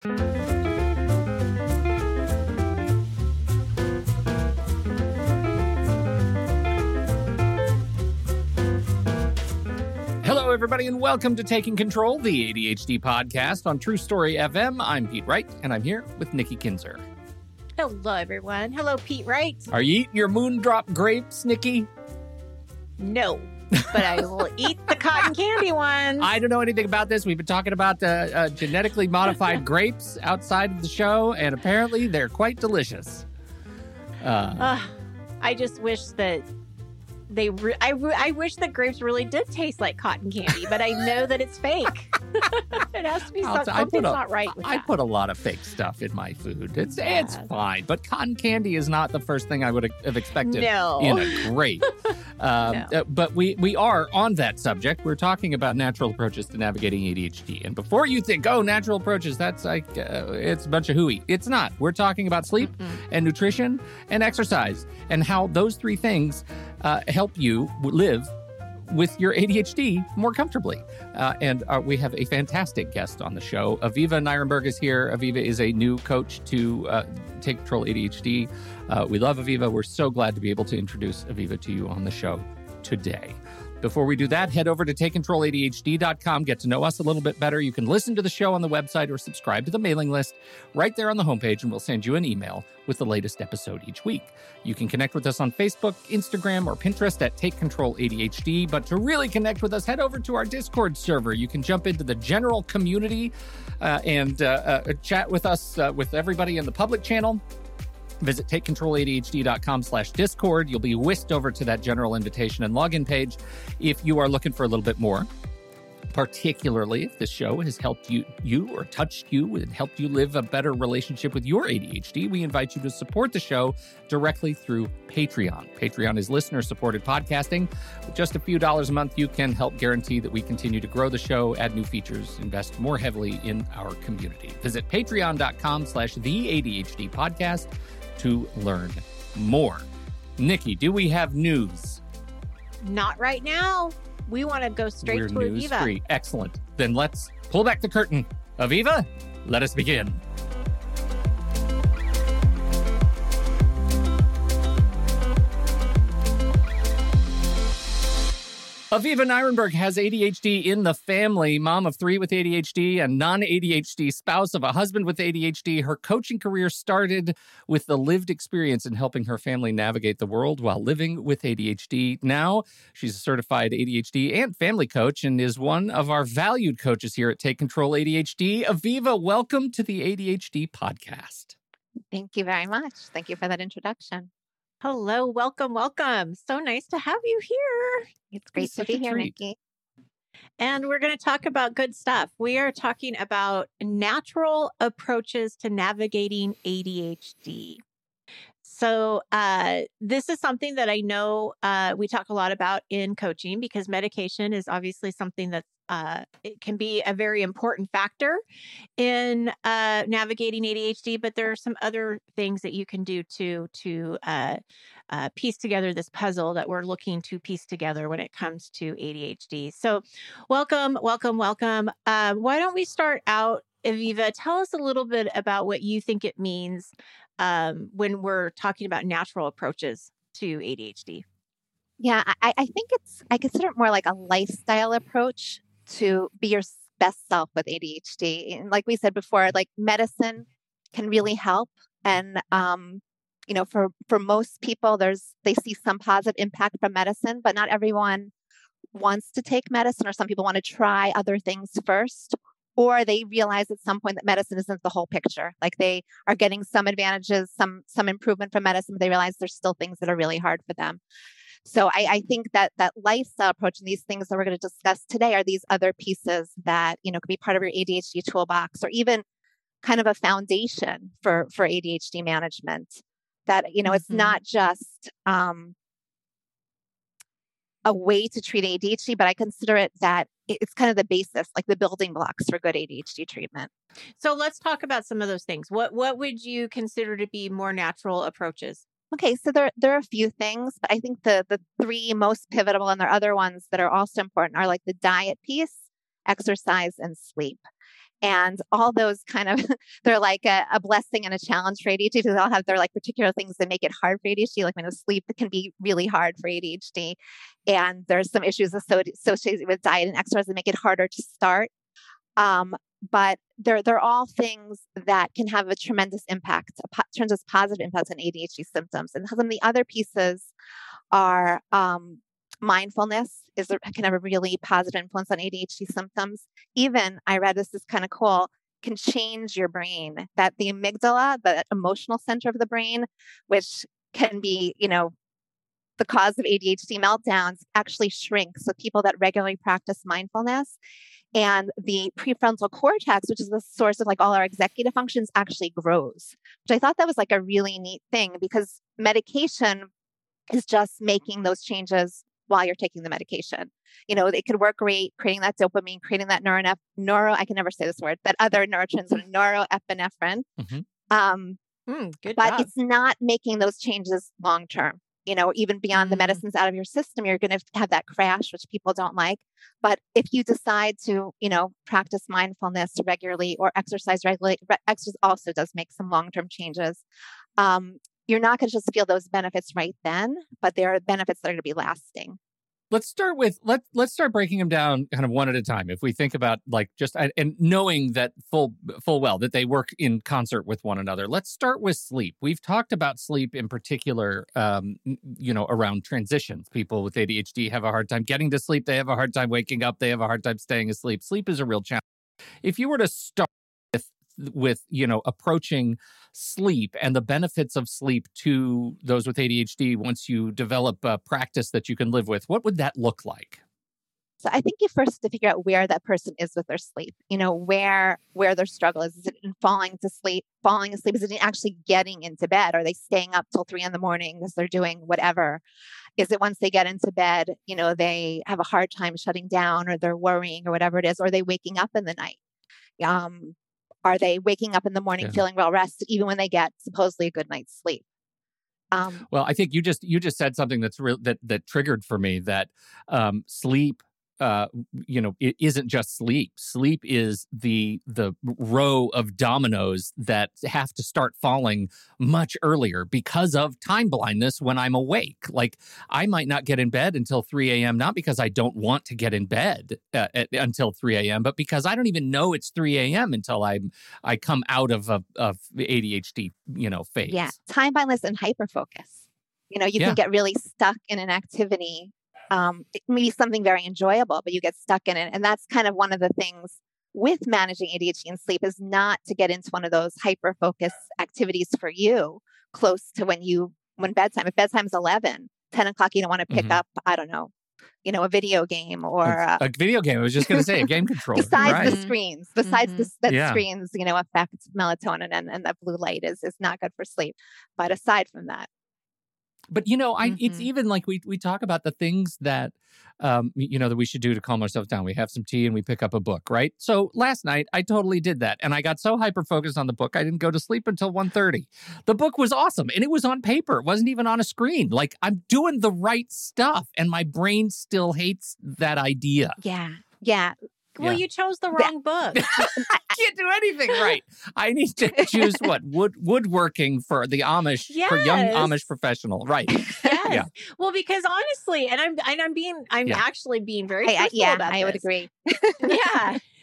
Hello, everybody, and welcome to Taking Control, the ADHD podcast on True Story FM. I'm Pete Wright, and I'm here with Nikki Kinzer. Hello, everyone. Hello, Pete Wright. Are you eating your moondrop grapes, Nikki? No, but I will eat the cotton candy ones. I don't know anything about this. We've been talking about uh, uh, genetically modified grapes outside of the show, and apparently they're quite delicious. Uh, I just wish that they. Re- I re- I wish that grapes really did taste like cotton candy, but I know that it's fake. it has to be I'll some- t- I put something's a- not right with I that. put a lot of fake stuff in my food. It's it's fine, but cotton candy is not the first thing I would have expected no. in a grape. um, No. uh, but we we are on that subject. We're talking about natural approaches to navigating ADHD. And before you think, oh, natural approaches, that's like uh, it's a bunch of hooey. It's not. We're talking about sleep Mm-mm. and nutrition and exercise and how those three things uh, help you live with your ADHD more comfortably. Uh, and uh, we have a fantastic guest on the show. Aviva Nirenberg is here. Aviva is a new coach to uh, Take Control ADHD. Uh, we love Aviva. We're so glad to be able to introduce Aviva to you on the show today. Before we do that, head over to takecontroladhd.com. Get to know us a little bit better. You can listen to the show on the website or subscribe to the mailing list right there on the homepage, and we'll send you an email with the latest episode each week. You can connect with us on Facebook, Instagram, or Pinterest at Take Control ADHD. But to really connect with us, head over to our Discord server. You can jump into the general community uh, and uh, uh, chat with us, uh, with everybody in the public channel. Visit takecontroladhd.com slash discord. You'll be whisked over to that general invitation and login page if you are looking for a little bit more. Particularly if this show has helped you, you or touched you and helped you live a better relationship with your ADHD, we invite you to support the show directly through Patreon. Patreon is listener supported podcasting. With just a few dollars a month, you can help guarantee that we continue to grow the show, add new features, invest more heavily in our community. Visit patreon.com slash the ADHD podcast to learn more. Nikki, do we have news? Not right now. We want to go straight We're to news Aviva. free. Excellent. Then let's pull back the curtain. Aviva, let us begin. Aviva Nirenberg has ADHD in the family, mom of three with ADHD, and non ADHD spouse of a husband with ADHD. Her coaching career started with the lived experience in helping her family navigate the world while living with ADHD. Now, she's a certified ADHD and family coach and is one of our valued coaches here at Take Control ADHD. Aviva, welcome to the ADHD podcast. Thank you very much. Thank you for that introduction. Hello, welcome, welcome. So nice to have you here. It's great to be here, treat. Nikki. And we're going to talk about good stuff. We are talking about natural approaches to navigating ADHD. So, uh, this is something that I know uh, we talk a lot about in coaching because medication is obviously something that uh, it can be a very important factor in uh, navigating ADHD. But there are some other things that you can do to to uh, uh, piece together this puzzle that we're looking to piece together when it comes to ADHD. So, welcome, welcome, welcome. Um, why don't we start out, Aviva? Tell us a little bit about what you think it means um, when we're talking about natural approaches to ADHD. Yeah, I, I think it's, I consider it more like a lifestyle approach to be your best self with ADHD. And like we said before, like medicine can really help. And, um, you know, for, for most people, there's, they see some positive impact from medicine, but not everyone wants to take medicine or some people want to try other things first. Or they realize at some point that medicine isn't the whole picture. Like they are getting some advantages, some some improvement from medicine, but they realize there's still things that are really hard for them. So I, I think that that lifestyle approach and these things that we're going to discuss today are these other pieces that you know could be part of your ADHD toolbox or even kind of a foundation for for ADHD management. That you know it's Mhm. not just um, a way to treat ADHD, but I consider it that it's kind of the basis, like the building blocks for good ADHD treatment. So let's talk about some of those things. What what would you consider to be more natural approaches? Okay, so there there are a few things, but I think the the three most pivotal and there are other ones that are also important are like the diet piece, exercise, and sleep. And all those kind of, they're like a, a blessing and a challenge for ADHD they all have their like particular things that make it hard for ADHD. Like when you sleep can be really hard for ADHD. And there's some issues associated with diet and exercise that make it harder to start. Um, but they're they're all things that can have a tremendous impact, a po- tremendous positive impact on ADHD symptoms. And some of the other pieces are um, mindfulness is can have a really positive influence on ADHD symptoms. Even I read this is kind of cool can change your brain that the amygdala the emotional center of the brain which can be you know the cause of ADHD meltdowns actually shrinks so people that regularly practice mindfulness and the prefrontal cortex which is the source of like all our executive functions actually grows which i thought that was like a really neat thing because medication is just making those changes while you're taking the medication. You know, it could work great creating that dopamine, creating that neuro, neuro I can never say this word, that other neurotransmitter, neuroepinephrine. Mm-hmm. Um, mm, good but job. it's not making those changes long term. You know, even beyond mm-hmm. the medicines out of your system, you're going to have that crash, which people don't like. But if you decide to, you know, practice mindfulness regularly or exercise regularly, exercise also does make some long term changes. Um, you're not going to just feel those benefits right then, but there are benefits that are going to be lasting. Let's start with let let's start breaking them down kind of one at a time. If we think about like just and knowing that full full well that they work in concert with one another. Let's start with sleep. We've talked about sleep in particular, um, you know, around transitions. People with ADHD have a hard time getting to sleep. They have a hard time waking up. They have a hard time staying asleep. Sleep is a real challenge. If you were to start with you know approaching sleep and the benefits of sleep to those with ADHD once you develop a practice that you can live with what would that look like so I think you first have to figure out where that person is with their sleep. You know, where where their struggle is. Is it in falling to sleep, falling asleep? Is it in actually getting into bed? Are they staying up till three in the morning because they're doing whatever? Is it once they get into bed, you know, they have a hard time shutting down or they're worrying or whatever it is, or they waking up in the night? Um, are they waking up in the morning yeah. feeling well rested, even when they get supposedly a good night's sleep? Um, well, I think you just you just said something that's real that that triggered for me that um, sleep uh, you know, it isn't just sleep. Sleep is the the row of dominoes that have to start falling much earlier because of time blindness when I'm awake. Like I might not get in bed until 3 a.m. Not because I don't want to get in bed uh, at, until 3 a.m., but because I don't even know it's 3 a.m. until I I come out of a of ADHD you know phase. Yeah, time blindness and hyperfocus. You know, you yeah. can get really stuck in an activity um, it may be something very enjoyable, but you get stuck in it. And that's kind of one of the things with managing ADHD and sleep is not to get into one of those hyper focus activities for you close to when you, when bedtime, if bedtime's 11, 10 o'clock, you don't want to pick mm-hmm. up, I don't know, you know, a video game or a, a video game. I was just going to say a game controller. besides right. the screens, besides mm-hmm. the that yeah. screens, you know, affect melatonin and, and the blue light is, is not good for sleep. But aside from that, but you know, I mm-hmm. it's even like we we talk about the things that um you know that we should do to calm ourselves down. We have some tea and we pick up a book, right? So last night I totally did that and I got so hyper focused on the book I didn't go to sleep until 1:30. The book was awesome and it was on paper. It wasn't even on a screen. Like I'm doing the right stuff and my brain still hates that idea. Yeah. Yeah. Well, yeah. you chose the wrong book. I can't do anything right. I need to choose what wood woodworking for the Amish yes. for young Amish professional, right? Yes. Yeah. Well, because honestly, and I'm and I'm being I'm yeah. actually being very I, I, yeah, I this. would agree. yeah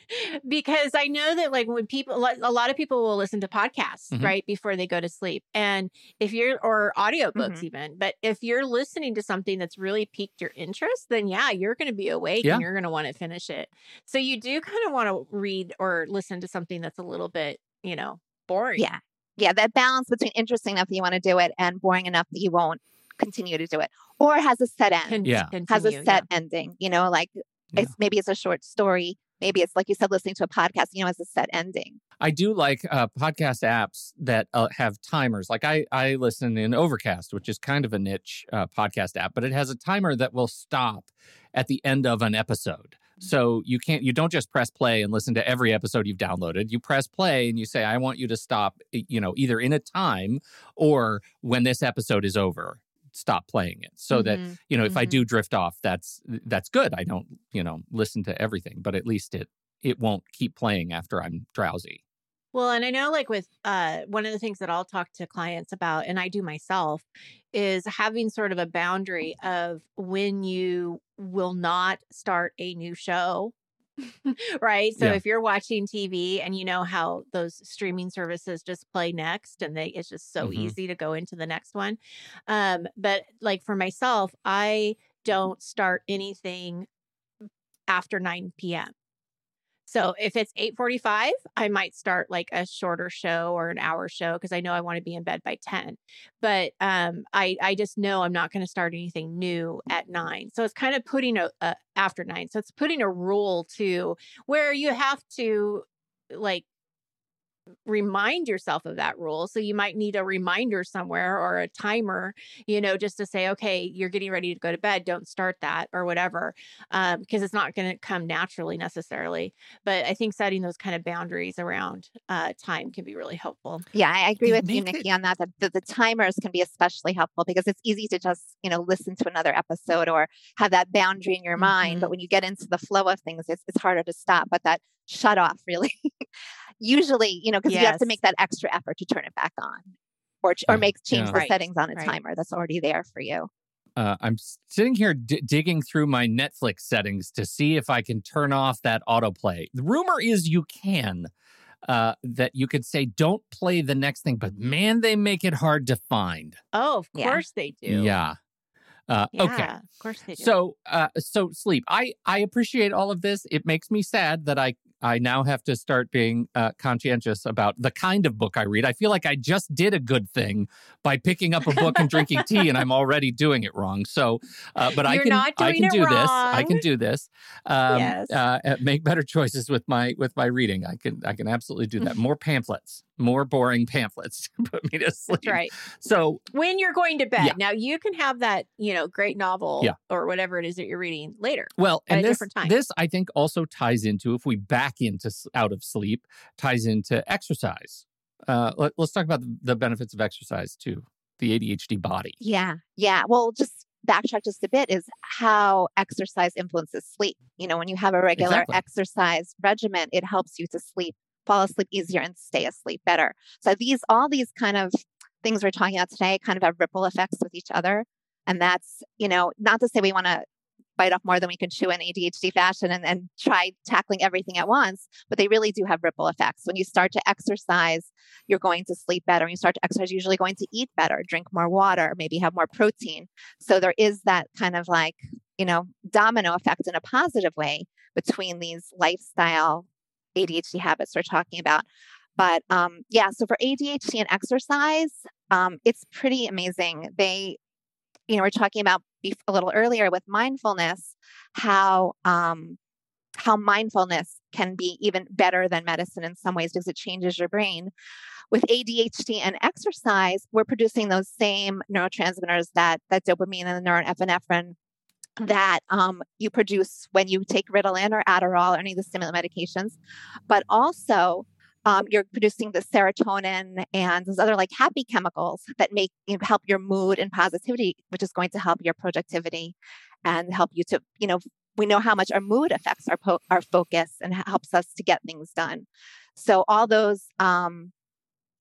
because I know that like when people a lot of people will listen to podcasts mm-hmm. right before they go to sleep and if you're or audiobooks mm-hmm. even but if you're listening to something that's really piqued your interest then yeah you're going to be awake yeah. and you're going to want to finish it so you do kind of want to read or listen to something that's a little bit you know boring yeah yeah that balance between interesting enough that you want to do it and boring enough that you won't continue to do it or has a set end Con- yeah continue, has a set yeah. ending you know like yeah. it's, maybe it's a short story maybe it's like you said listening to a podcast you know as a set ending. I do like uh, podcast apps that uh, have timers. Like i i listen in overcast which is kind of a niche uh, podcast app but it has a timer that will stop at the end of an episode. So you can't you don't just press play and listen to every episode you've downloaded. You press play and you say i want you to stop you know either in a time or when this episode is over stop playing it so mm-hmm. that you know if mm-hmm. i do drift off that's that's good i don't you know listen to everything but at least it it won't keep playing after I'm drowsy. Well, and I know like with uh one of the things that I'll talk to clients about and I do myself is having sort of a boundary of when you will not start a new show. right? So Yeah. if you're watching TV and you know how those streaming services just play next and they it's just so Mhm. easy to go into the next one. Um but like for myself, I don't start anything after 9 p.m. So if it's 8:45, I might start like a shorter show or an hour show because I know I want to be in bed by 10. But um I I just know I'm not going to start anything new at 9. So it's kind of putting a, a after 9. So it's putting a rule to where you have to like remind yourself of that rule. So you might need a reminder somewhere or a timer, you know, just to say, okay, you're getting ready to go to bed. Don't start that or whatever, um, because it's not going to come naturally necessarily. But I think setting those kind of boundaries around uh, time can be really helpful. Yeah, I agree They with you, make it- Nikki, on that. The, the, the timers can be especially helpful because it's easy to just, you know, listen to another episode or have that boundary in your mind. But when you get into the flow of things, it's, it's harder to stop. But that shut off really, usually, you know, because you have to make that extra effort to turn it back on or, ch- or make change yeah. the Right, settings on a right. timer that's already there for you. Uh, I'm sitting here d- digging through my Netflix settings to see if I can turn off that autoplay. The rumor is you can. Uh, that you could say don't play the next thing, but man, they make it hard to find. Oh, of Yeah. course they do. Yeah. Uh, Yeah, okay. Of course they do. So, uh, so sleep. I I appreciate all of this. It makes me sad that I I now have to start being uh, conscientious about the kind of book I read. I feel like I just did a good thing by picking up a book and drinking tea, and I'm already doing it wrong. So, uh, but I You're can not I can do this. I can do this. Um, Yes. uh, make better choices with my with my reading. I can I can absolutely do that. More pamphlets, more boring pamphlets. To put me to sleep. That's right. So When you're going to bed. Yeah. Now you can have that, you know, great novel Yeah. or whatever it is that you're reading later. Well, at and a this different time. this I think also ties into if we back into out of sleep ties into exercise. Uh, let, us talk about the, benefits of exercise to the ADHD body. Yeah. Yeah. Well, just backtrack just a bit is how exercise influences sleep. You know, when you have a regular Exactly. exercise regimen, it helps you to sleep, fall asleep easier and stay asleep better. So these, all these kind of things we're talking about today kind of have ripple effects with each other. And that's, you know, not to say we want to bite off more than we can chew in ADHD fashion and, and try tackling everything at once, but they really do have ripple effects. When you start to exercise, you're going to sleep better. When you start to exercise, you're usually going to eat better, drink more water, maybe have more protein. So there is that kind of like, you know, domino effect in a positive way between these lifestyle ADHD habits we're talking about. But um, yeah, so for ADHD and exercise, um, it's pretty amazing. They, you know, we're talking about a little earlier with mindfulness, how um, how mindfulness can be even better than medicine in some ways because it changes your brain. With ADHD and exercise, we're producing those same neurotransmitters that that dopamine and the norepinephrine that um, you produce when you take Ritalin or Adderall or any of the stimulant medications, but also um, you're producing the serotonin and those other like happy chemicals that make you know, help your mood and positivity, which is going to help your productivity and help you to you know we know how much our mood affects our po- our focus and helps us to get things done. So all those um,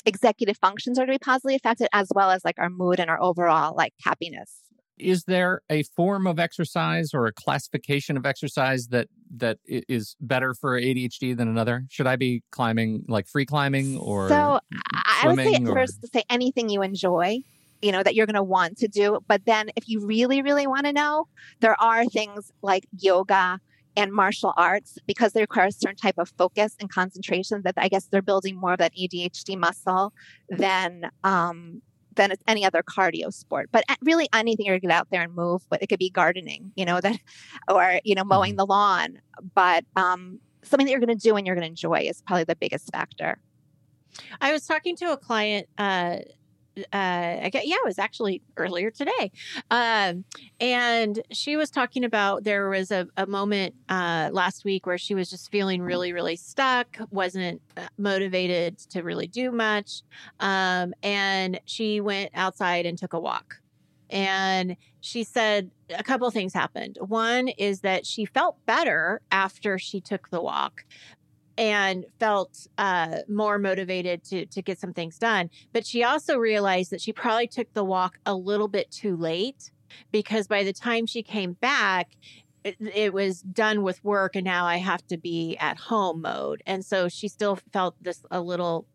executive functions are to be positively affected, as well as like our mood and our overall like happiness. Is there a form of exercise or a classification of exercise that that is better for ADHD than another? Should I be climbing like free climbing or so I would say at or- first to say anything you enjoy, you know, that you're going to want to do. But then if you really, really want to know, there are things like yoga and martial arts because they require a certain type of focus and concentration that I guess they're building more of that ADHD muscle than um than it's any other cardio sport. But really anything you're gonna get out there and move, but it could be gardening, you know, that or you know, mowing the lawn. But um something that you're gonna do and you're gonna enjoy is probably the biggest factor. I was talking to a client. Uh, uh, I get, yeah, it was actually earlier today, um, and she was talking about there was a, a moment uh, last week where she was just feeling really, really stuck, wasn't uh, motivated to really do much, um, and she went outside and took a walk, and she said a couple things happened. One is that she felt better after she took the walk, and felt uh, more motivated to to get some things done. But she also realized that she probably took the walk a little bit too late because by the time she came back, it, it, was done with work, and now I have to be at home mode. And so she still felt this a little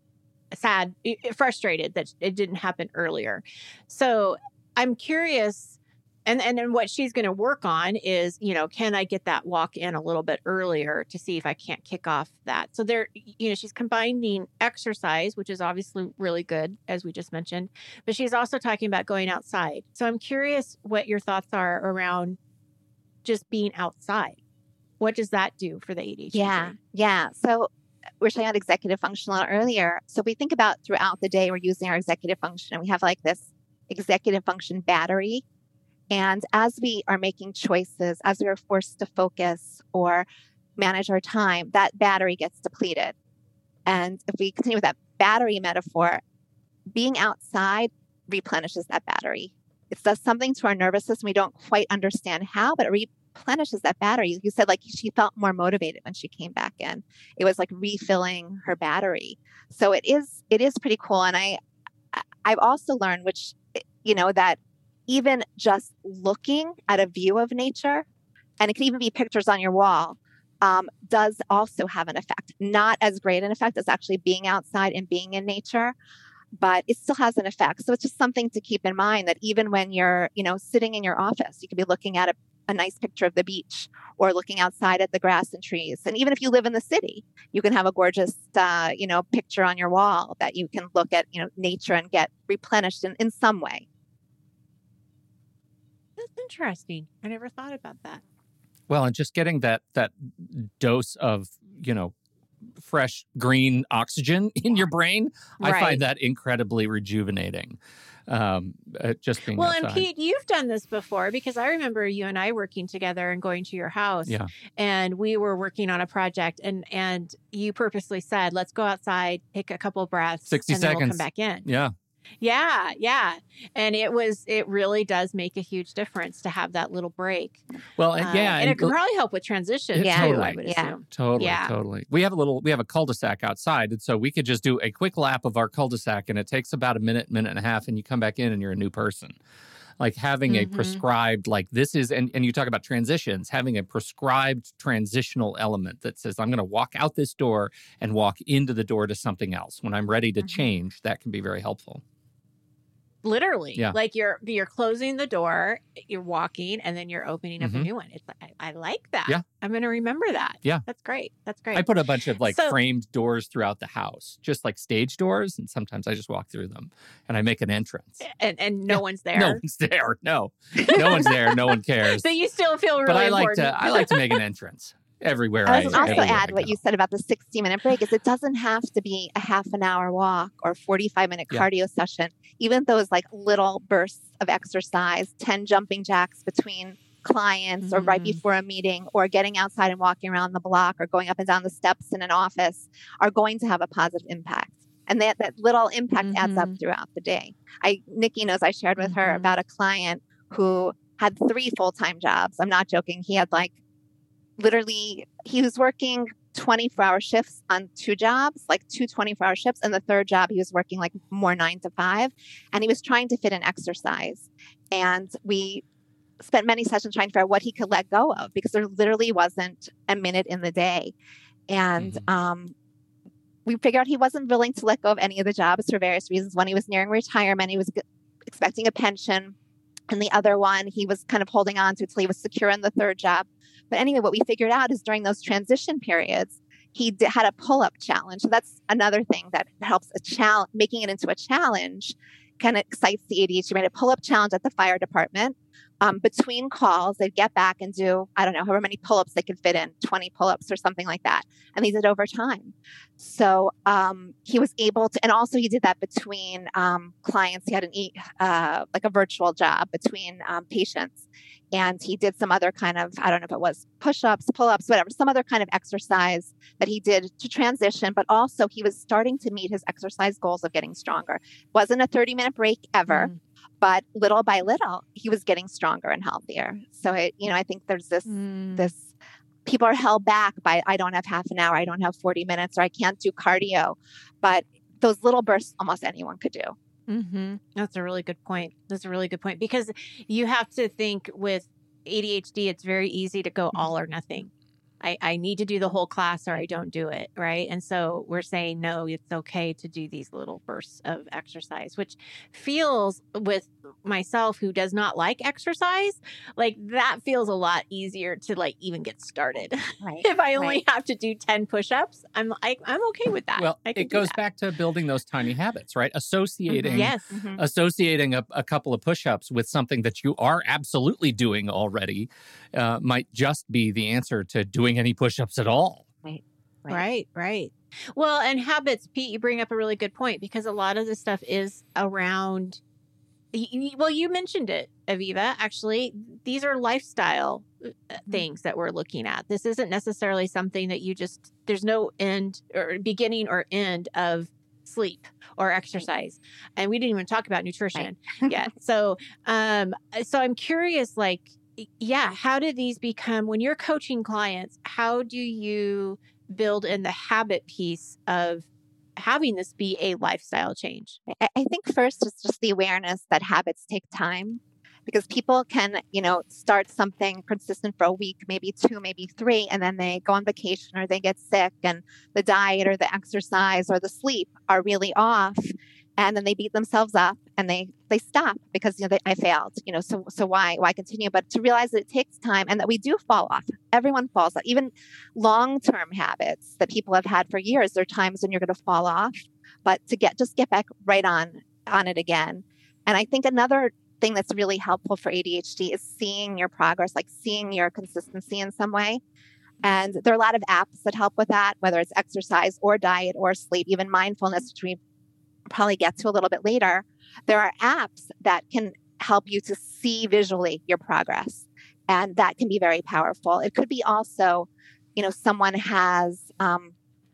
sad, frustrated that it didn't happen earlier. So I'm curious and and then what she's going to work on is you know can i get that walk in a little bit earlier to see if i can't kick off that? So there you know she's combining exercise which is obviously really good as we just mentioned but she's also talking about going outside. So i'm curious what your thoughts are around just being outside. What does that do for the adhd yeah yeah. So we're talking about executive function a lot earlier. So we think about throughout the day we're using our executive function and we have like this executive function battery and as we are making choices, as we are forced to focus or manage our time, that battery gets depleted. And if we continue with that battery metaphor, being outside replenishes that battery. It does something to our nervous system. We don't quite understand how, but it replenishes that battery. You said like she felt more motivated when she came back in. It was like refilling her battery. So it is it is pretty cool. And I I've also learned, which you know, that even just looking at a view of nature, and it can even be pictures on your wall, um, does also have an effect. Not as great an effect as actually being outside and being in nature, but it still has an effect. So it's just something to keep in mind that even when you're, you know, sitting in your office, you could be looking at a, a nice picture of the beach or looking outside at the grass and trees. And even if you live in the city, you can have a gorgeous, uh, you know, picture on your wall that you can look at, you know, nature and get replenished in, in some way. Interesting. I never thought about that. Well, and just getting that that dose of, you know, fresh green oxygen in your brain, right. I find that incredibly rejuvenating. Um, uh, just being well, outside. and Pete, you've done this before because I remember you and I working together and going to your house. Yeah. And we were working on a project, and and you purposely said, "Let's go outside, take a couple breaths, sixty and seconds, we'll come back in." Yeah. Yeah, yeah. And it was it really does make a huge difference to have that little break. Well, uh, yeah, and, and, it can probably help with transition yeah, too, totally, I would yeah. Totally, yeah. totally. We have a little we have a cul-de-sac outside, and so we could just do a quick lap of our cul-de-sac and it takes about a minute, minute and a half, and you come back in and you're a new person like having mm-hmm. a prescribed like this is and, and you talk about transitions having a prescribed transitional element that says i'm going to walk out this door and walk into the door to something else when i'm ready to mm-hmm. change that can be very helpful literally yeah. like you're you're closing the door you're walking and then you're opening up mm-hmm. a new one. It's I, I, like that. Yeah. I'm gonna remember that. Yeah. That's great. That's great. i put a bunch of like so, framed doors throughout the house just like stage doors and sometimes i just walk through them and i make an entrance. And and no yeah. one's there? no one's there. No. No one's there. No one cares. So you still feel really but i like important. to i like to make an entrance everywhere. I was I, also add what you said about the 60 minute break is it doesn't have to be a half an hour walk or 45 minute yeah. cardio session. Even those like little bursts of exercise, 10 jumping jacks between clients mm-hmm. or right mm-hmm. before a meeting or getting outside and walking around the block or going up and down the steps in an office are going to have a positive impact. And that, that little impact mm-hmm. adds up mm-hmm. throughout the day. I Nikki knows I shared with mm-hmm. her about a client who had three full-time jobs. I'm not joking. He had like literally he was working 24 hour shifts on two jobs, like two 24 hour shifts. And the third job, he was working like more nine to five. And he was trying to fit in exercise. And we spent many sessions trying to figure out what he could let go of because there literally wasn't a minute in the day. And mm-hmm. um, we figured out he wasn't willing to let go of any of the jobs for various reasons. When he was nearing retirement, he was g- expecting a pension. And the other one, he was kind of holding on to until he was secure in the third job. But anyway, what we figured out is during those transition periods, he had a pull up challenge. So that's another thing that helps a challenge, making it into a challenge kind of excites the ADHD. He Made a pull up challenge at the fire department um, between calls, they'd get back and do, I don't know, however many pull ups they could fit in, 20 pull ups or something like that. And he did over time. So um, he was able to, and also he did that between um, clients. He had an, uh, like a virtual job between um, patients. And he did some other kind of, I don't know if it was push ups, pull ups, whatever, some other kind of exercise that he did to transition. But also he was starting to meet his exercise goals of getting stronger. Wasn't a 30 minute break ever. Mm but little by little he was getting stronger and healthier so it, you know i think there's this mm. this people are held back by I don't have half an hour, I don't have 40 minutes, or I can't do cardio. But those little bursts almost anyone could do. Mm-hmm. That's a really good point. That's a really good point because you have to think with ADHD, it's very easy to go mm-hmm. all or nothing. I, I need to do the whole class or I don't do it. Right. And so we're saying, no, it's okay to do these little bursts of exercise, which feels with myself who does not like exercise, like that feels a lot easier to like even get started. Right. if I only right. have to do 10 push-ups, I'm I, I'm okay with that. Well, it goes back to building those tiny habits, right? Associating mm-hmm. yes. Mm-hmm. associating a, a, couple of push-ups with something that you are absolutely doing already uh, might just be the answer to doing any push-ups at all. Right. Right. right, right. Well, and habits, Pete, you bring up a really good point because a lot of this stuff is around well, you mentioned it, Aviva. Actually, these are lifestyle uh, mm-hmm. things that we're looking at. This isn't necessarily something that you just, there's no end or beginning or end of sleep or exercise. And we didn't even talk about nutrition right. yet. So, um, so I'm curious, like, yeah, how do these become, when you're coaching clients, how do you build in the habit piece of having this be a lifestyle change? I think first it's just the awareness that habits take time because people can, you know, start something consistent for a week, maybe two, maybe three, and then they go on vacation or they get sick and the diet or the exercise or the sleep are really off and then they beat themselves up and they they stop because you know they, I failed. You know, so so why why continue? But to realize that it takes time and that we do fall off. Everyone falls off. Even long term habits that people have had for years. There are times when you're going to fall off, but to get just get back right on on it again. And I think another thing that's really helpful for ADHD is seeing your progress, like seeing your consistency in some way. And there are a lot of apps that help with that, whether it's exercise or diet or sleep, even mindfulness, which we probably get to a little bit later, there are apps that can help you to see visually your progress. And that can be very powerful. It could be also, you know, someone has um,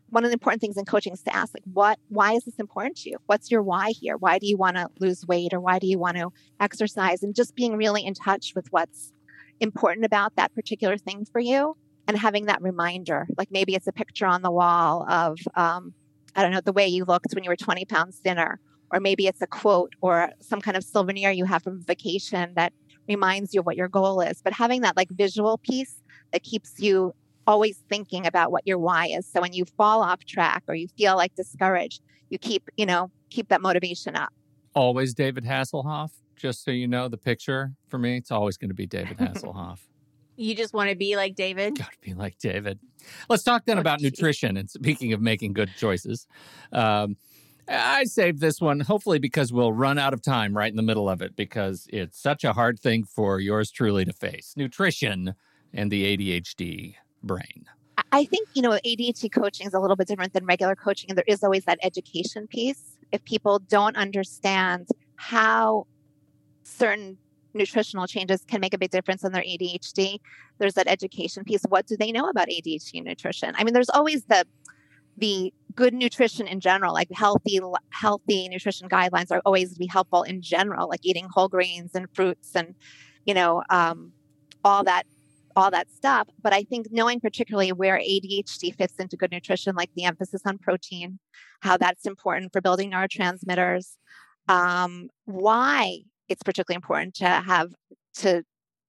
one of the important things in coaching is to ask, like, what, why is this important to you? What's your why here? Why do you want to lose weight or why do you want to exercise? And just being really in touch with what's important about that particular thing for you and having that reminder. Like maybe it's a picture on the wall of, um, I don't know, the way you looked when you were 20 pounds thinner. Or maybe it's a quote or some kind of souvenir you have from vacation that reminds you of what your goal is. But having that like visual piece that keeps you always thinking about what your why is. So when you fall off track or you feel like discouraged, you keep, you know, keep that motivation up. Always David Hasselhoff. Just so you know, the picture for me, it's always going to be David Hasselhoff. You just want to be like David? Got to be like David. Let's talk then oh, about geez. nutrition. And speaking of making good choices, um, I saved this one hopefully because we'll run out of time right in the middle of it because it's such a hard thing for yours truly to face nutrition and the ADHD brain. I think, you know, ADHD coaching is a little bit different than regular coaching. And there is always that education piece. If people don't understand how certain nutritional changes can make a big difference in their ADHD. There's that education piece. What do they know about ADHD nutrition? I mean, there's always the the good nutrition in general, like healthy healthy nutrition guidelines are always be helpful in general, like eating whole grains and fruits and you know um, all that all that stuff. But I think knowing particularly where ADHD fits into good nutrition, like the emphasis on protein, how that's important for building neurotransmitters, um, why it's particularly important to have to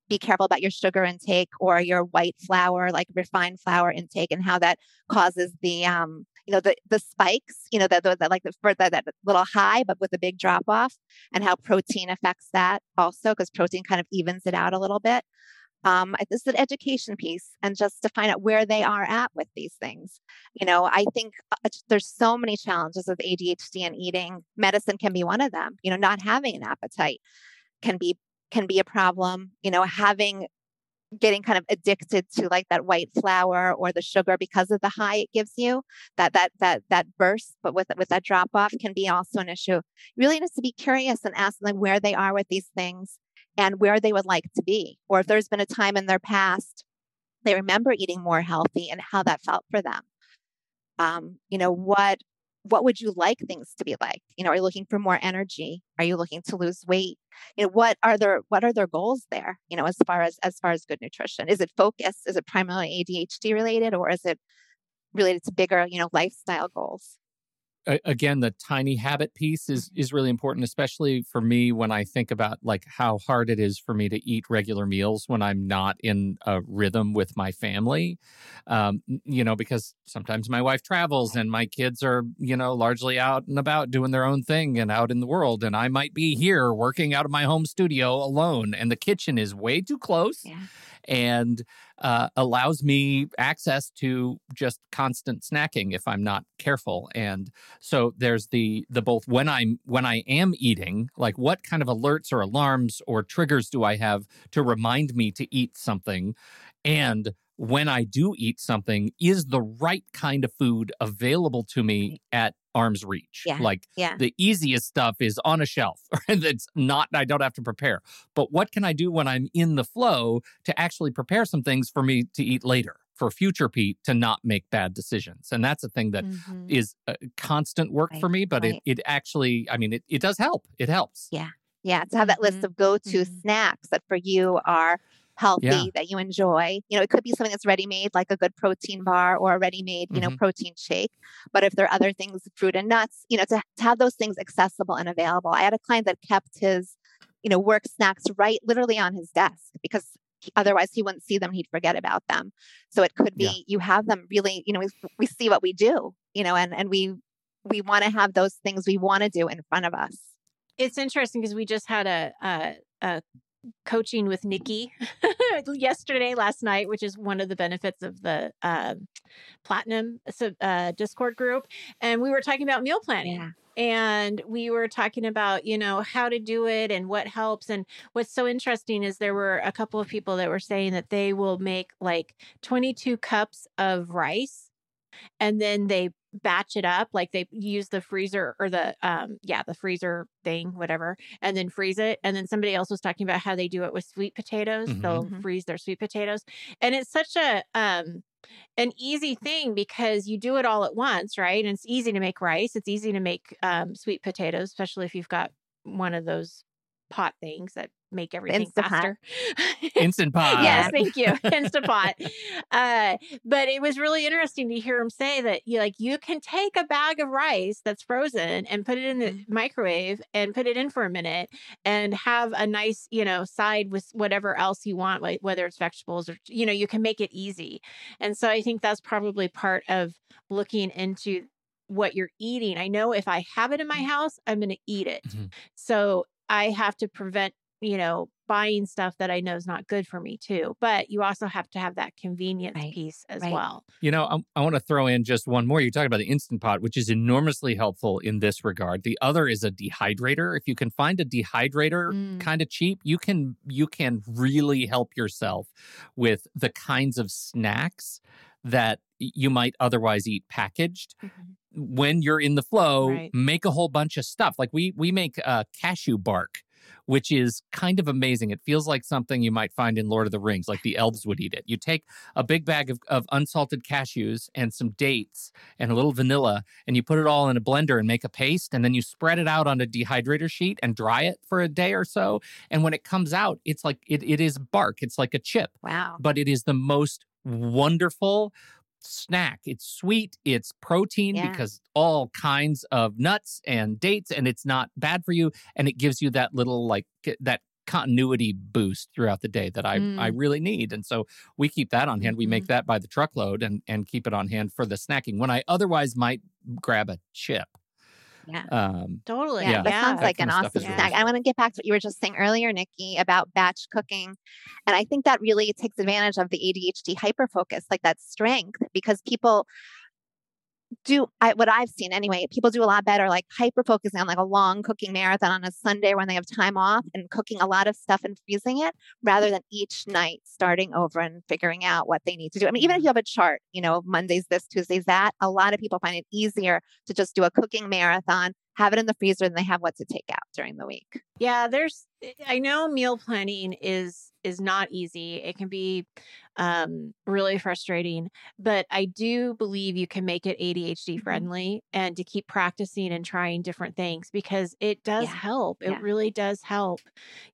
be careful about your sugar intake or your white flour, like refined flour intake, and how that causes the um, you know the the spikes, you know, that like the for that little high, but with a big drop off, and how protein affects that also, because protein kind of evens it out a little bit. Um, this is an education piece, and just to find out where they are at with these things. You know, I think uh, there's so many challenges with ADHD and eating. Medicine can be one of them. You know, not having an appetite can be can be a problem. You know, having getting kind of addicted to like that white flour or the sugar because of the high it gives you that that that that burst but with with that drop off can be also an issue really just to be curious and ask them where they are with these things and where they would like to be, or if there's been a time in their past they remember eating more healthy and how that felt for them. Um, you know what what would you like things to be like? You know, are you looking for more energy? Are you looking to lose weight? You know, what are their what are their goals there? You know, as far as as far as good nutrition, is it focus? Is it primarily ADHD related, or is it related to bigger, you know, lifestyle goals? Again the tiny habit piece is is really important especially for me when i think about like how hard it is for me to eat regular meals when i'm not in a rhythm with my family. Um, you know because sometimes my wife travels and my kids are you know largely out and about doing their own thing and out in the world and i might be here working out of my home studio alone and the kitchen is way too close yeah. and uh, allows me access to just constant snacking if I'm not careful. And so there's the the both when I'm when I am eating, like what kind of alerts or alarms or triggers do I have to remind me to eat something, and when I do eat something, is the right kind of food available to me at arm's reach. Yeah. Like yeah. the easiest stuff is on a shelf that's not, I don't have to prepare. But what can I do when I'm in the flow to actually prepare some things for me to eat later? For future Pete to not make bad decisions. And that's a thing that mm-hmm. is constant work right. for me, but right. it, it actually, I mean, it, it does help. It helps. Yeah. Yeah. To have that list mm-hmm. of go to mm-hmm. snacks that for you are healthy Yeah. that you enjoy. You know, it could be something that's ready made, like a good protein bar or a ready made, you know, Mhm. protein shake. But if there are other things, fruit and nuts, you know, to, to have those things accessible and available. I had a client that kept his, you know, work snacks right literally on his desk because otherwise he wouldn't see them. He'd forget about them. So it could be Yeah. you have them really, you know, we, we see what we do, you know, and, and we, we want to have those things we want to do in front of us. It's interesting because we just had a, a, a coaching with Nikki yesterday, last night, which is one of the benefits of the uh, Platinum uh, Discord group, and we were talking about meal planning. And we were talking about, you know, how to do it and what helps. And what's so interesting is there were a couple of people that were saying that they will make like 22 cups of rice and then they batch it up like they use the freezer or the um yeah the freezer thing whatever and then freeze it and then somebody else was talking about how they do it with sweet potatoes Mhm. they'll Mhm. freeze their sweet potatoes and it's such a um an easy thing because you do it all at once right and it's easy to make rice it's easy to make um sweet potatoes especially if you've got one of those pot things that make everything Instapot. faster Instant pot. Yes, thank you. Instapot. Uh, but it was really interesting to hear him say that you like you can take a bag of rice that's frozen and put it in the microwave and put it in for a minute and have a nice, you know, side with whatever else you want, like whether it's vegetables or you know, you can make it easy. And so I think that's probably part of looking into what you're eating. I know if I have it in my house, I'm going to eat it. Mhm. So I have to prevent, you know, buying stuff that I know is not good for me too. But you also have to have that convenience Right, piece as right. well. You know, I, I want to throw in just one more. You talked about the Instant Pot, which is enormously helpful in this regard. The other is a dehydrator. If you can find a dehydrator Mm. kind of cheap, you can you can really help yourself with the kinds of snacks that you might otherwise eat packaged when you're in the flow Right. make a whole bunch of stuff. Like we we make uh, cashew bark which is kind of amazing. It feels like something you might find in lord of the rings like the elves would eat it. You take a big bag of, of unsalted cashews and some dates and a little vanilla and you put it all in a blender and make a paste and then you spread it out on a dehydrator sheet and dry it for a day or so. And when it comes out it's like it, it is bark. It's like a chip. Wow. but it is the most wonderful snack. It's sweet, it's protein Yeah. because all kinds of nuts and dates, and it's not bad for you. And it gives you that little like that continuity boost throughout the day that I, I mm. really need. And so we keep that on hand. We make mm-hmm. that by the truckload and and keep it on hand for the snacking when I otherwise might grab a chip. Yeah. Um, Totally. Yeah, Yeah. that sounds That like an kind of stuff awesome is really snack. I want to get back to what you were just saying earlier, Nikki, about batch cooking. And I think that really takes advantage of the ADHD hyperfocus, like that strength, because people do I, what I've seen anyway. People do a lot better, like hyper focusing on like a long cooking marathon on a Sunday when they have time off and cooking a lot of stuff and freezing it rather than each night starting over and figuring out what they need to do. I mean, even if you mm-hmm. have a chart, you know, Mondays this, Tuesdays that, a lot of people find it easier to just do a cooking marathon have it in the freezer and they have what to take out during the week. Yeah, there's I know meal planning is is not easy. It can be um, really frustrating, but I do believe you can make it ADHD mm-hmm. friendly and to keep practicing and trying different things because it does yeah. help. It yeah. really does help,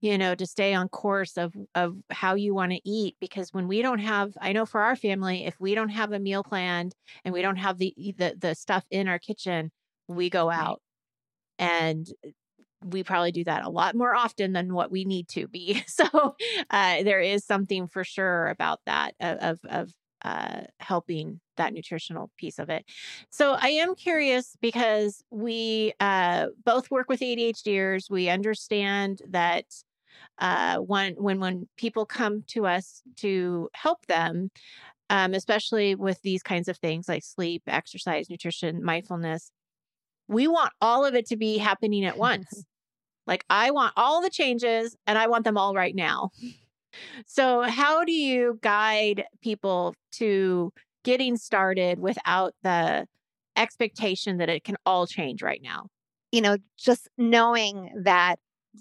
you know, to stay on course of of how you want to eat because when we don't have I know for our family if we don't have a meal planned and we don't have the the the stuff in our kitchen, we go out. And we probably do that a lot more often than what we need to be. So uh, there is something for sure about that of of uh, helping that nutritional piece of it. So I am curious because we uh, both work with ADHDers. We understand that uh, when when when people come to us to help them, um, especially with these kinds of things like sleep, exercise, nutrition, mindfulness, we want all of it to be happening at once. Like, I want all the changes and I want them all right now. So, how do you guide people to getting started without the expectation that it can all change right now? You know, just knowing that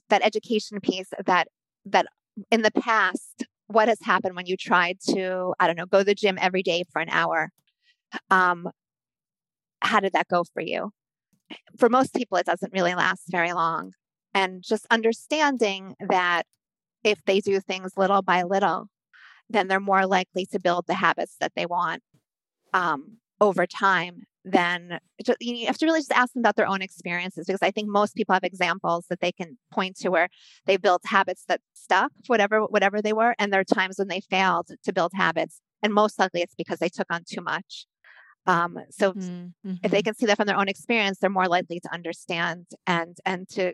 that education piece that that in the past what has happened when you tried to i don't know go to the gym every day for an hour um how did that go for you for most people it doesn't really last very long and just understanding that if they do things little by little, then they're more likely to build the habits that they want um, over time. Then you have to really just ask them about their own experiences because I think most people have examples that they can point to where they built habits that stuck, whatever whatever they were, and there are times when they failed to build habits, and most likely it's because they took on too much. Um, so mm-hmm. if they mm-hmm. can see that from their own experience, they're more likely to understand and and to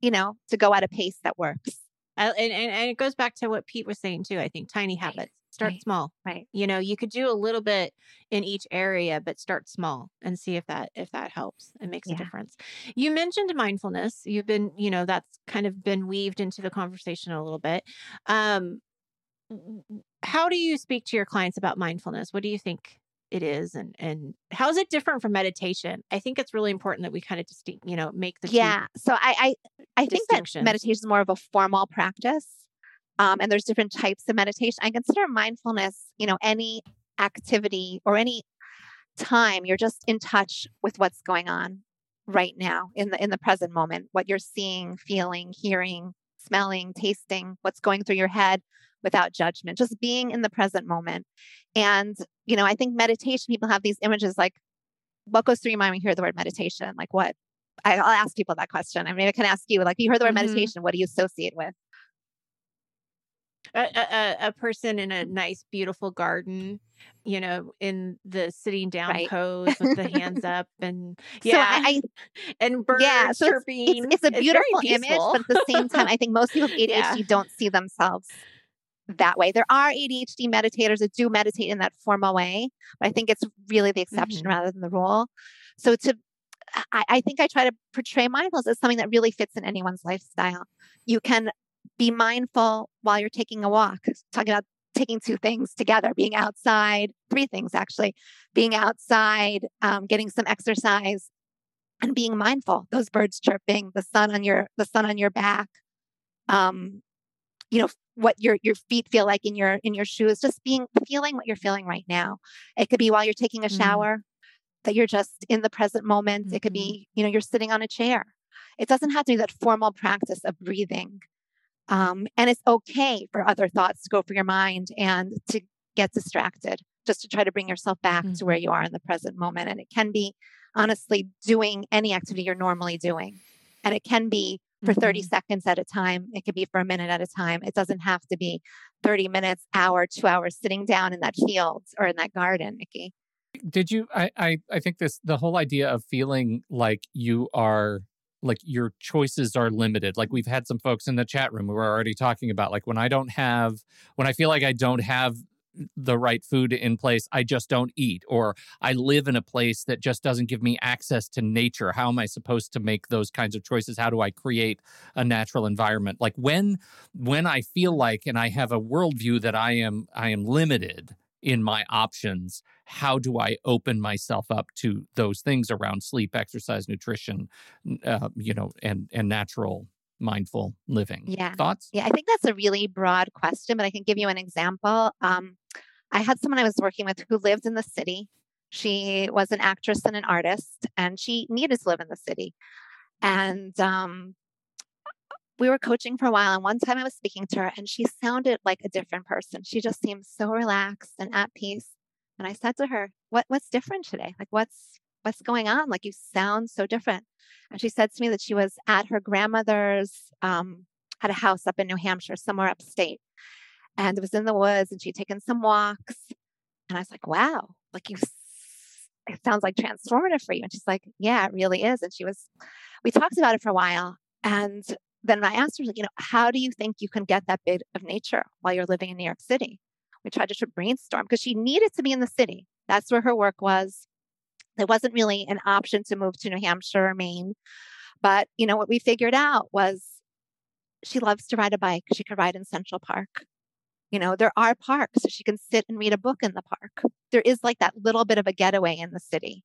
you know, to go at a pace that works. Uh, and, and, and it goes back to what Pete was saying too. I think tiny habits. Right. Start right. small. Right. You know, you could do a little bit in each area, but start small and see if that if that helps and makes yeah. a difference. You mentioned mindfulness. You've been, you know, that's kind of been weaved into the conversation a little bit. Um, how do you speak to your clients about mindfulness? What do you think it is and and how is it different from meditation? I think it's really important that we kind of just you know make the yeah so i i, I think that meditation is more of a formal practice um, and there's different types of meditation. I consider mindfulness you know any activity or any time you're just in touch with what's going on right now in the in the present moment what you're seeing feeling hearing smelling tasting what's going through your head without judgment, just being in the present moment. And, you know, I think meditation, people have these images like, what goes through your mind when you hear the word meditation? Like what? I, will ask people that question. I mean, I can ask you, like, you heard the word mm-hmm. meditation, what do you associate with? A, a, a, person in a nice, beautiful garden, you know, in the sitting down right. pose with the hands up, and yeah, so I, I, and birds yeah, so chirping. It's, it's, it's a beautiful image, but at the same time, I think most people with ADHD yeah. don't see themselves that way. There are ADHD meditators that do meditate in that formal way, but I think it's really the exception mm-hmm. rather than the rule. So to I, I think I try to portray mindfulness as something that really fits in anyone's lifestyle. You can be mindful while you're taking a walk, talking about taking two things together being outside three things actually being outside um, getting some exercise and being mindful those birds chirping the sun on your the sun on your back um, you know what your your feet feel like in your in your shoes just being feeling what you're feeling right now it could be while you're taking a mm-hmm. shower mm-hmm. that you're just in the present moment mm-hmm. it could be you know you're sitting on a chair it doesn't have to be that formal practice of breathing um, and it's okay for other thoughts to go through your mind and to get distracted just to try to bring yourself back mm-hmm. to where you are in the present moment and it can be honestly doing any activity you're normally doing and it can be for 30 mm-hmm. seconds at a time. It could be for a minute at a time. It doesn't have to be 30 minutes, hour, two hours sitting down in that field or in that garden, Nikki. Did you I, I I think this the whole idea of feeling like you are like your choices are limited. Like we've had some folks in the chat room who are already talking about like when I don't have when I feel like I don't have the right food in place, I just don't eat, or I live in a place that just doesn't give me access to nature. How am I supposed to make those kinds of choices? How do I create a natural environment? Like when when I feel like and I have a worldview that I am I am limited, in my options how do i open myself up to those things around sleep exercise nutrition uh, you know and and natural mindful living Yeah. thoughts Yeah, I think that's a really broad question, but I can give you an example. Um, I had someone I was working with who lived in the city. She was an actress and an artist, and she needed to live in the city. And um, we were coaching for a while. And one time I was speaking to her, and she sounded like a different person. She just seemed so relaxed and at peace. And I said to her, "What what's different today? Like what's what's going on? Like you sound so different." And she said to me that she was at her grandmother's um, had a house up in New Hampshire, somewhere upstate. And it was in the woods, and she'd taken some walks. And I was like, wow, like you, it sounds like transformative for you. And she's like, yeah, it really is. And she was, we talked about it for a while. And then I asked her, like, you know, how do you think you can get that bit of nature while you're living in New York City? We tried to brainstorm because she needed to be in the city. That's where her work was. There wasn't really an option to move to New Hampshire or Maine. But, you know, what we figured out was she loves to ride a bike. She could ride in Central Park. You know, there are parks, so she can sit and read a book in the park. There is like that little bit of a getaway in the city.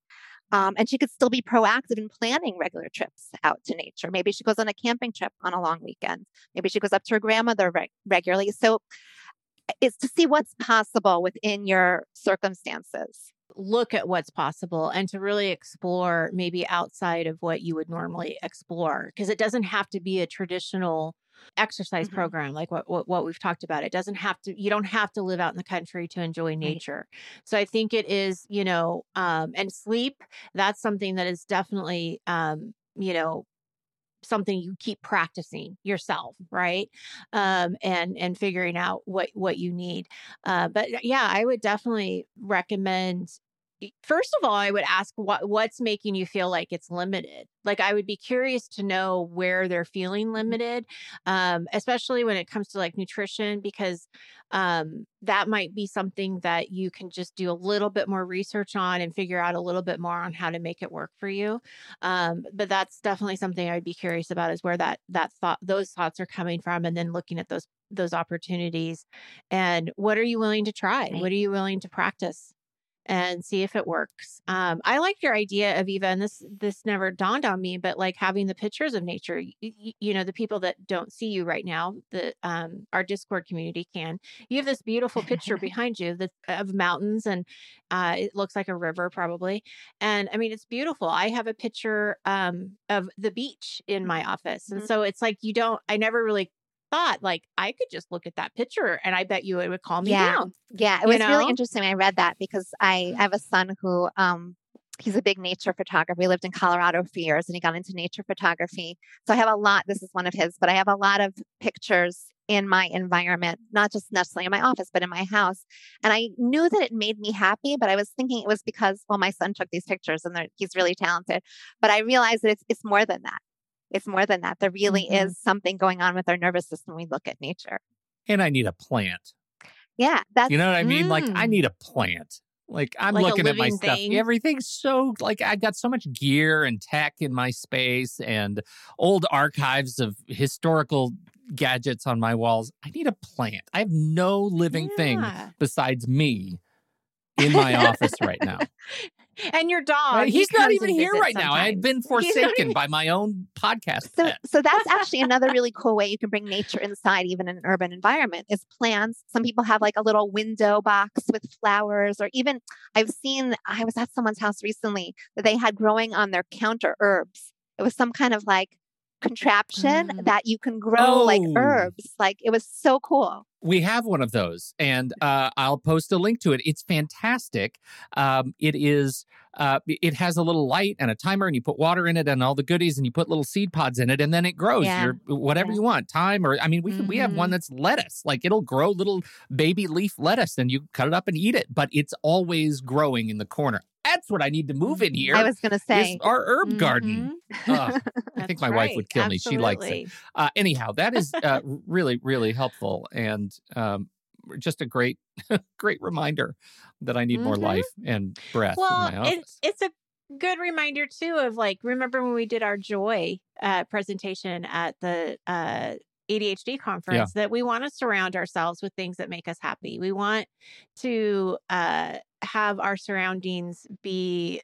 Um, and she could still be proactive in planning regular trips out to nature. Maybe she goes on a camping trip on a long weekend. Maybe she goes up to her grandmother reg- regularly. So it's to see what's possible within your circumstances. look at what's possible and to really explore maybe outside of what you would normally explore because it doesn't have to be a traditional exercise Mhm. program like what, what what we've talked about it doesn't have to you don't have to live out in the country to enjoy nature. So i think it is you know um and sleep that's something that is definitely um you know something you keep practicing yourself right? Um and and figuring out what what you need. Uh but yeah i would definitely recommend first of all i would ask what what's making you feel like it's limited? Like i would be curious to know where they're feeling limited um especially when it comes to like nutrition because um that might be something that you can just do a little bit more research on and figure out a little bit more on how to make it work for you um but that's definitely something i'd be curious about is where that that thought those thoughts are coming from and then looking at those those opportunities and what are you willing to try? Right. what are you willing to practice and see if it works. Um, I like your idea of Eva, and this this never dawned on me, but like having the pictures of nature. You, you know, the people that don't see you right now, the um, our Discord community can. You have this beautiful picture behind you that of mountains, and uh, it looks like a river probably. And I mean, it's beautiful. I have a picture um, of the beach in my office, and Mhm. so it's like you don't. I never really thought like I could just look at that picture, and I bet you it would calm me Yeah. down. Yeah, it was really interesting. I read that because I I have a son who um he's a big nature photographer. He lived in Colorado for years and he got into nature photography. So I have a lot, this is one of his, but I have a lot of pictures in my environment, not just necessarily in my office, but in my house. And I knew that it made me happy, but I was thinking it was because, well, my son took these pictures and he's really talented. But I realized that it's it's more than that. It's more than that. There really Mhm. is something going on with our nervous system when we look at nature. and i need a plant Yeah, that's you know what i mean like i Mm. need a plant like i'm Like looking at my living stuff everything's so like i got so much gear and tech in my space and old archives of historical gadgets on my walls i need a plant i have no living thing besides me in my office right now And your dog. Right? he he's not even here visits right now I've been forsaken by my own podcast So, so that's actually another really cool way you can bring nature inside, even in an urban environment, is plants. Some people have like a little window box with flowers, or even I've seen, I was at someone's house recently that they had growing on their counter herbs. It was some kind of like contraption Mm. that you can grow like Oh. herbs. Like it was so cool. We have one of those and uh, i'll post a link to it it's fantastic um, it is uh, it has a little light and a timer and you put water in it and all the goodies and you put little seed pods in it and then it grows Yeah. your whatever Yeah. you want time or i mean we, can we have one Mhm. that's lettuce like it'll grow little baby leaf lettuce and you cut it up and eat it but it's always growing in the corner that's what i need to move in here I was going to say, our herb garden Mhm. Ugh, I think my wife would kill me. She likes it. Uh, anyhow, that is uh, really, really helpful and um, just a great, great reminder that I need more Mhm. life and breath Well, in my it, it's a good reminder too of like remember when we did our joy uh, presentation at the uh, ADHD conference that we want to surround ourselves with things that make us happy. We want to uh, have our surroundings be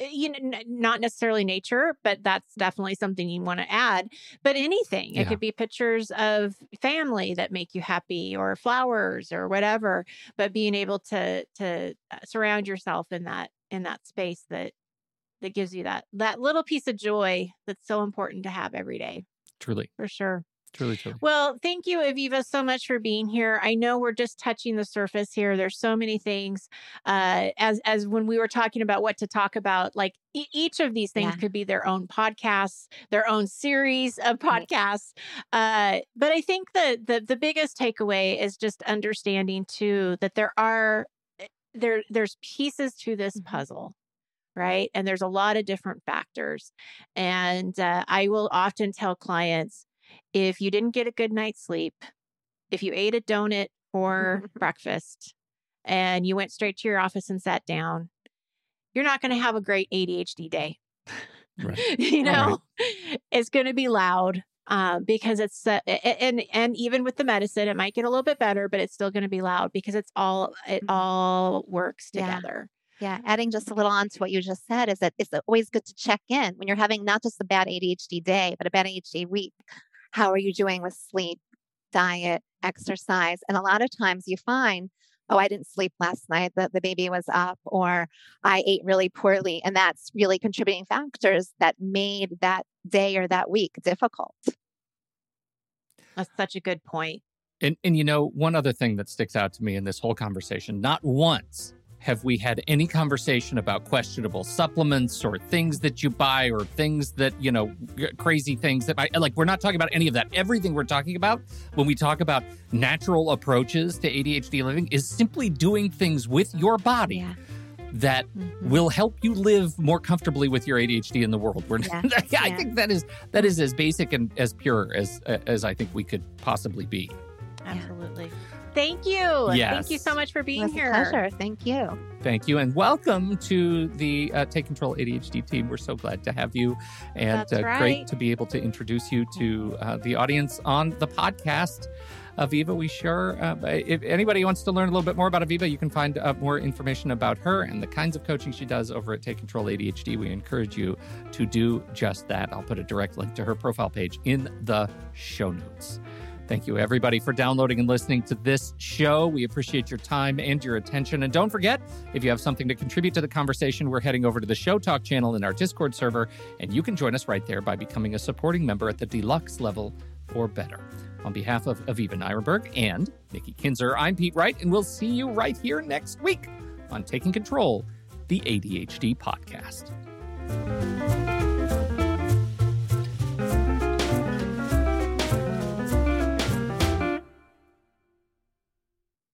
eh, you know n- not necessarily nature but that's definitely something you want to add but anything. It could be pictures of family that make you happy or flowers or whatever but being able to to uh, surround yourself in that in that space that that gives you that that little piece of joy that's so important to have every day. Truly, for sure truly, truly. well, thank you, Aviva, so much for being here. I know we're just touching the surface here. There's so many things. Uh, as as when we were talking about what to talk about, like e- each of these things Yeah. could be their own podcasts, their own series of Right. podcasts. Uh, but I think the the the biggest takeaway is just understanding too that there are eh, there there's pieces to this Mhm. puzzle right and there's a lot of different factors and uh, i will often tell clients if you didn't get a good night's sleep if you ate a donut for breakfast and you went straight to your office and sat down you're not going to have a great adhd day Right. you Right. know it's going to be loud um, because it's uh, a- a- and and even with the medicine it might get a little bit better but it's still going to be loud because it's all it Mhm. all works Yeah. together Yeah, adding just a little on to what you just said is that it's always good to check in when you're having not just a bad ADHD day, but a bad ADHD week. How are you doing with sleep, diet, exercise? And a lot of times you find, oh, I didn't sleep last night, the, the baby was up, or I ate really poorly. And that's really contributing factors that made that day or that week difficult. that's such a good point And and you know, one other thing that sticks out to me in this whole conversation, not once have we had any conversation about questionable supplements or things that you buy or things that, you know, crazy things that I like we're not talking about any of that. Everything we're talking about when we talk about natural approaches to ADHD living is simply doing things with your body Yeah. that Mhm. will help you live more comfortably with your ADHD in the world. We're, Yeah, yeah, I think that is that is as basic and as pure as as I think we could possibly be. Absolutely. Thank you. Thank you so much for It being was here. a pleasure. Thank you. Thank you, and welcome to the uh, Take Control ADHD team. We're so glad to have you, and That's uh, right. great to be able to introduce you to uh, the audience on the podcast. Aviva, we sure. Uh, if anybody wants to learn a little bit more about Aviva, you can find uh, more information about her and the kinds of coaching she does over at Take Control ADHD. We encourage you to do just that. I'll put a direct link to her profile page in the show notes. Thank you, everybody, for downloading and listening to this show. We appreciate your time and your attention. And don't forget, if you have something to contribute to the conversation, we're heading over to the Show Talk channel in our Discord server, and you can join us right there by becoming a supporting member at the deluxe level or better. On behalf of Aviva Nyrenberg and Nikki Kinzer, I'm Pete Wright, and we'll see you right here next week on Taking Control, the ADHD podcast.